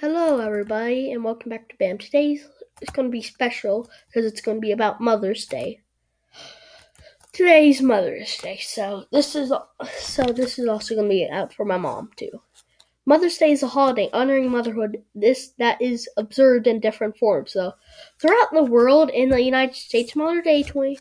Hello, everybody, and welcome back to BAM. Today's is going to be special because it's going to be about Mother's Day. Today's Mother's Day, so this is so this is also going to be out for my mom too. Mother's Day is a holiday honoring motherhood. This that is observed in different forms. So, throughout the world, in the United States, Mother's Day 20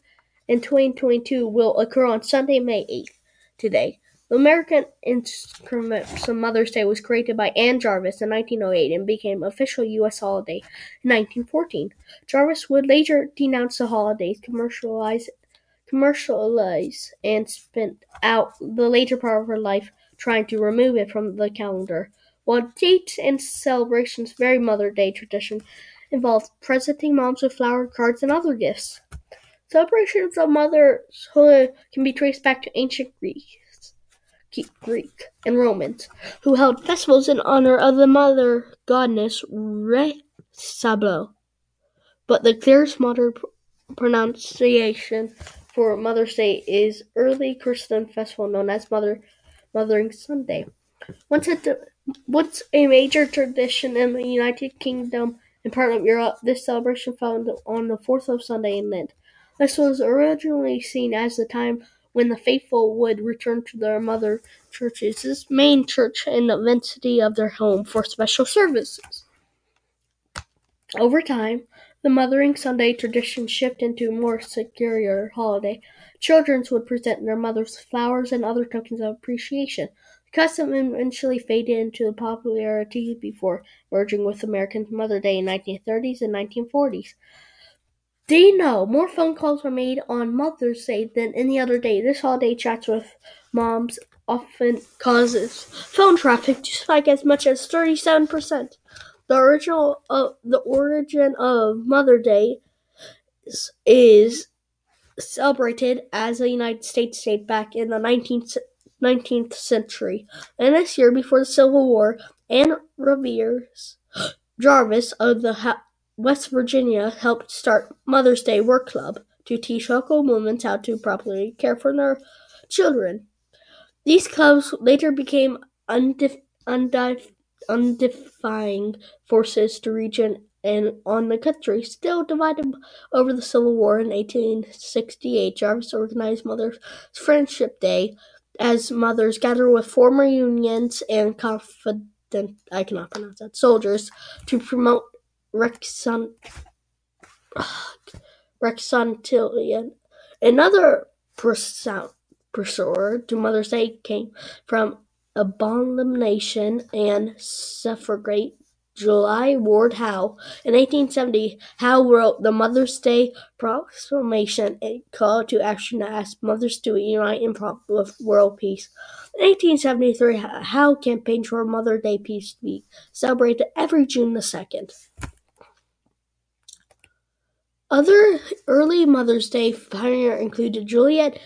in 2022 will occur on Sunday, May 8th. Today, the American Instrument for Mother's Day was created by Ann Jarvis in 1908 and became official U.S. holiday in 1914. Jarvis would later denounce the holiday, commercialize, commercialize, and spent out the later part of her life trying to remove it from the calendar. While dates and celebrations vary, Mother's Day tradition involves presenting moms with flower cards and other gifts. Celebrations of motherhood can be traced back to ancient Greece. Greek and Romans, who held festivals in honor of the mother goddess Resablo. But the clearest modern pronunciation for Mother's Day is early Christian festival known as Mother Mothering Sunday. Once a, once a major tradition in the United Kingdom and part of Europe, this celebration fell on the fourth of Sunday in Lent. This was originally seen as the time when the faithful would return to their mother churches, main church in the vicinity of their home for special services. Over time, the Mothering Sunday tradition shifted into a more secular holiday. Children would present their mothers flowers and other tokens of appreciation. The custom eventually faded into popularity before merging with American Mother Day in 1930s and 1940s. Do you know more phone calls are made on Mother's Day than any other day? This holiday chats with moms often causes phone traffic to spike as much as 37%. The original uh, the origin of Mother Day is, is celebrated as a United States state back in the 19th, 19th century. And this year, before the Civil War, Anne Rivers Jarvis of the West Virginia helped start Mother's Day Work Club to teach local women how to properly care for their children. These clubs later became undef- undefying forces to region and on the country. Still divided over the Civil War in 1868, Jarvis organized Mother's Friendship Day as mothers gather with former Unions and confident I cannot pronounce that soldiers to promote Rexon, Rexontilian. Another precursor to Mother's Day came from Abomination and Suffragette Julia Ward Howe. In 1870, Howe wrote the Mother's Day Proclamation, a call to action to ask mothers to unite in with world peace. In 1873, Howe campaigned for Mother's Day Peace Week, celebrated every June the 2nd. Other early Mother's Day pioneers included Juliet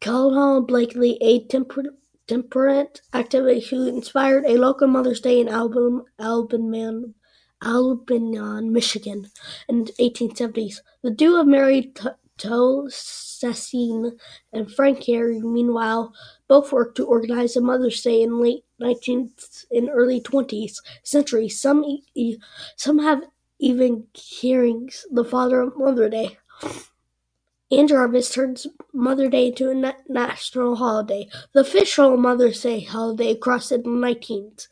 Caldwell Blakeley, a temperate activist who inspired a local Mother's Day in Albion, Albion, Michigan in the 1870s. The duo of Mary Tolstine and Frank Carey. meanwhile, both worked to organize a Mother's Day in late 19th and early 20th century. Some, some have even hearings the father of Mother Day. Ann Jarvis turns Mother Day into a na- national holiday, the official Mother's Day holiday across the 19th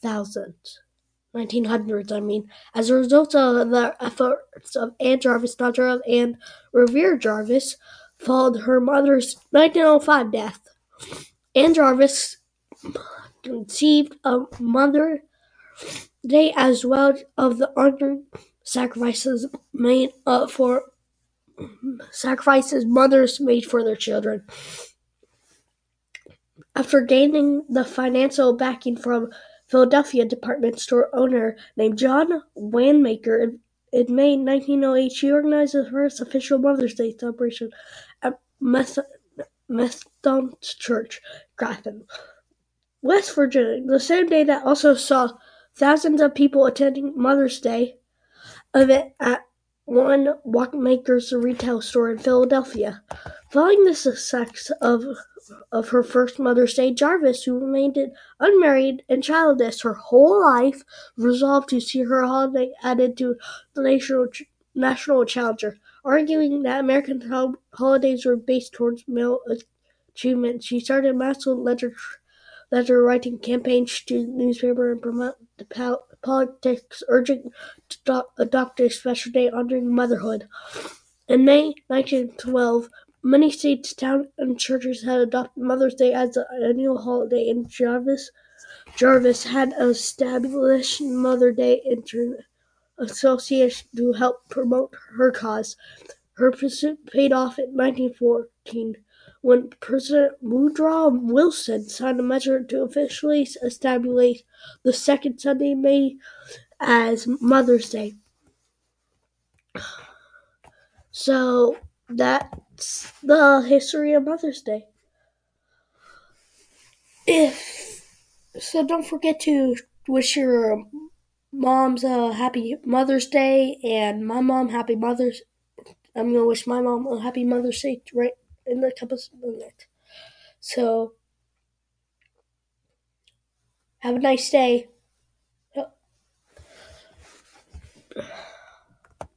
thousands. 1900s, I mean, as a result of the efforts of Ann Jarvis, daughter of Anne Revere Jarvis, followed her mother's 1905 death. Ann Jarvis conceived a Mother Day as well of the honor sacrifices made uh, for sacrifices mothers made for their children. After gaining the financial backing from Philadelphia department store owner named John Wanamaker in, in May 1908, she organized the first official Mother's Day celebration at Methodist Church, Grafton, West Virginia, the same day that also saw thousands of people attending Mother's Day event at one Watchmakers retail store in Philadelphia. Following the success of of her first Mother's Day, Jarvis, who remained unmarried and childless her whole life, resolved to see her holiday added to the national national challenger, arguing that American holidays were based towards male achievement. She started massive letter letter writing campaigns to newspaper and promote the politics, urging to adopt a special day honoring motherhood. In May 1912, many states, towns, and churches had adopted Mother's Day as an annual holiday, and Jarvis Jarvis had established Mother Day Inter- Association to help promote her cause. Her pursuit paid off in 1914 when President Woodrow Wilson signed a measure to officially establish the second Sunday in May as Mother's Day. So that's the history of Mother's Day. If so, don't forget to wish your mom's a happy Mother's Day and my mom happy Mother's. I'm gonna wish my mom a happy Mother's Day right in the of minutes. So have a nice day.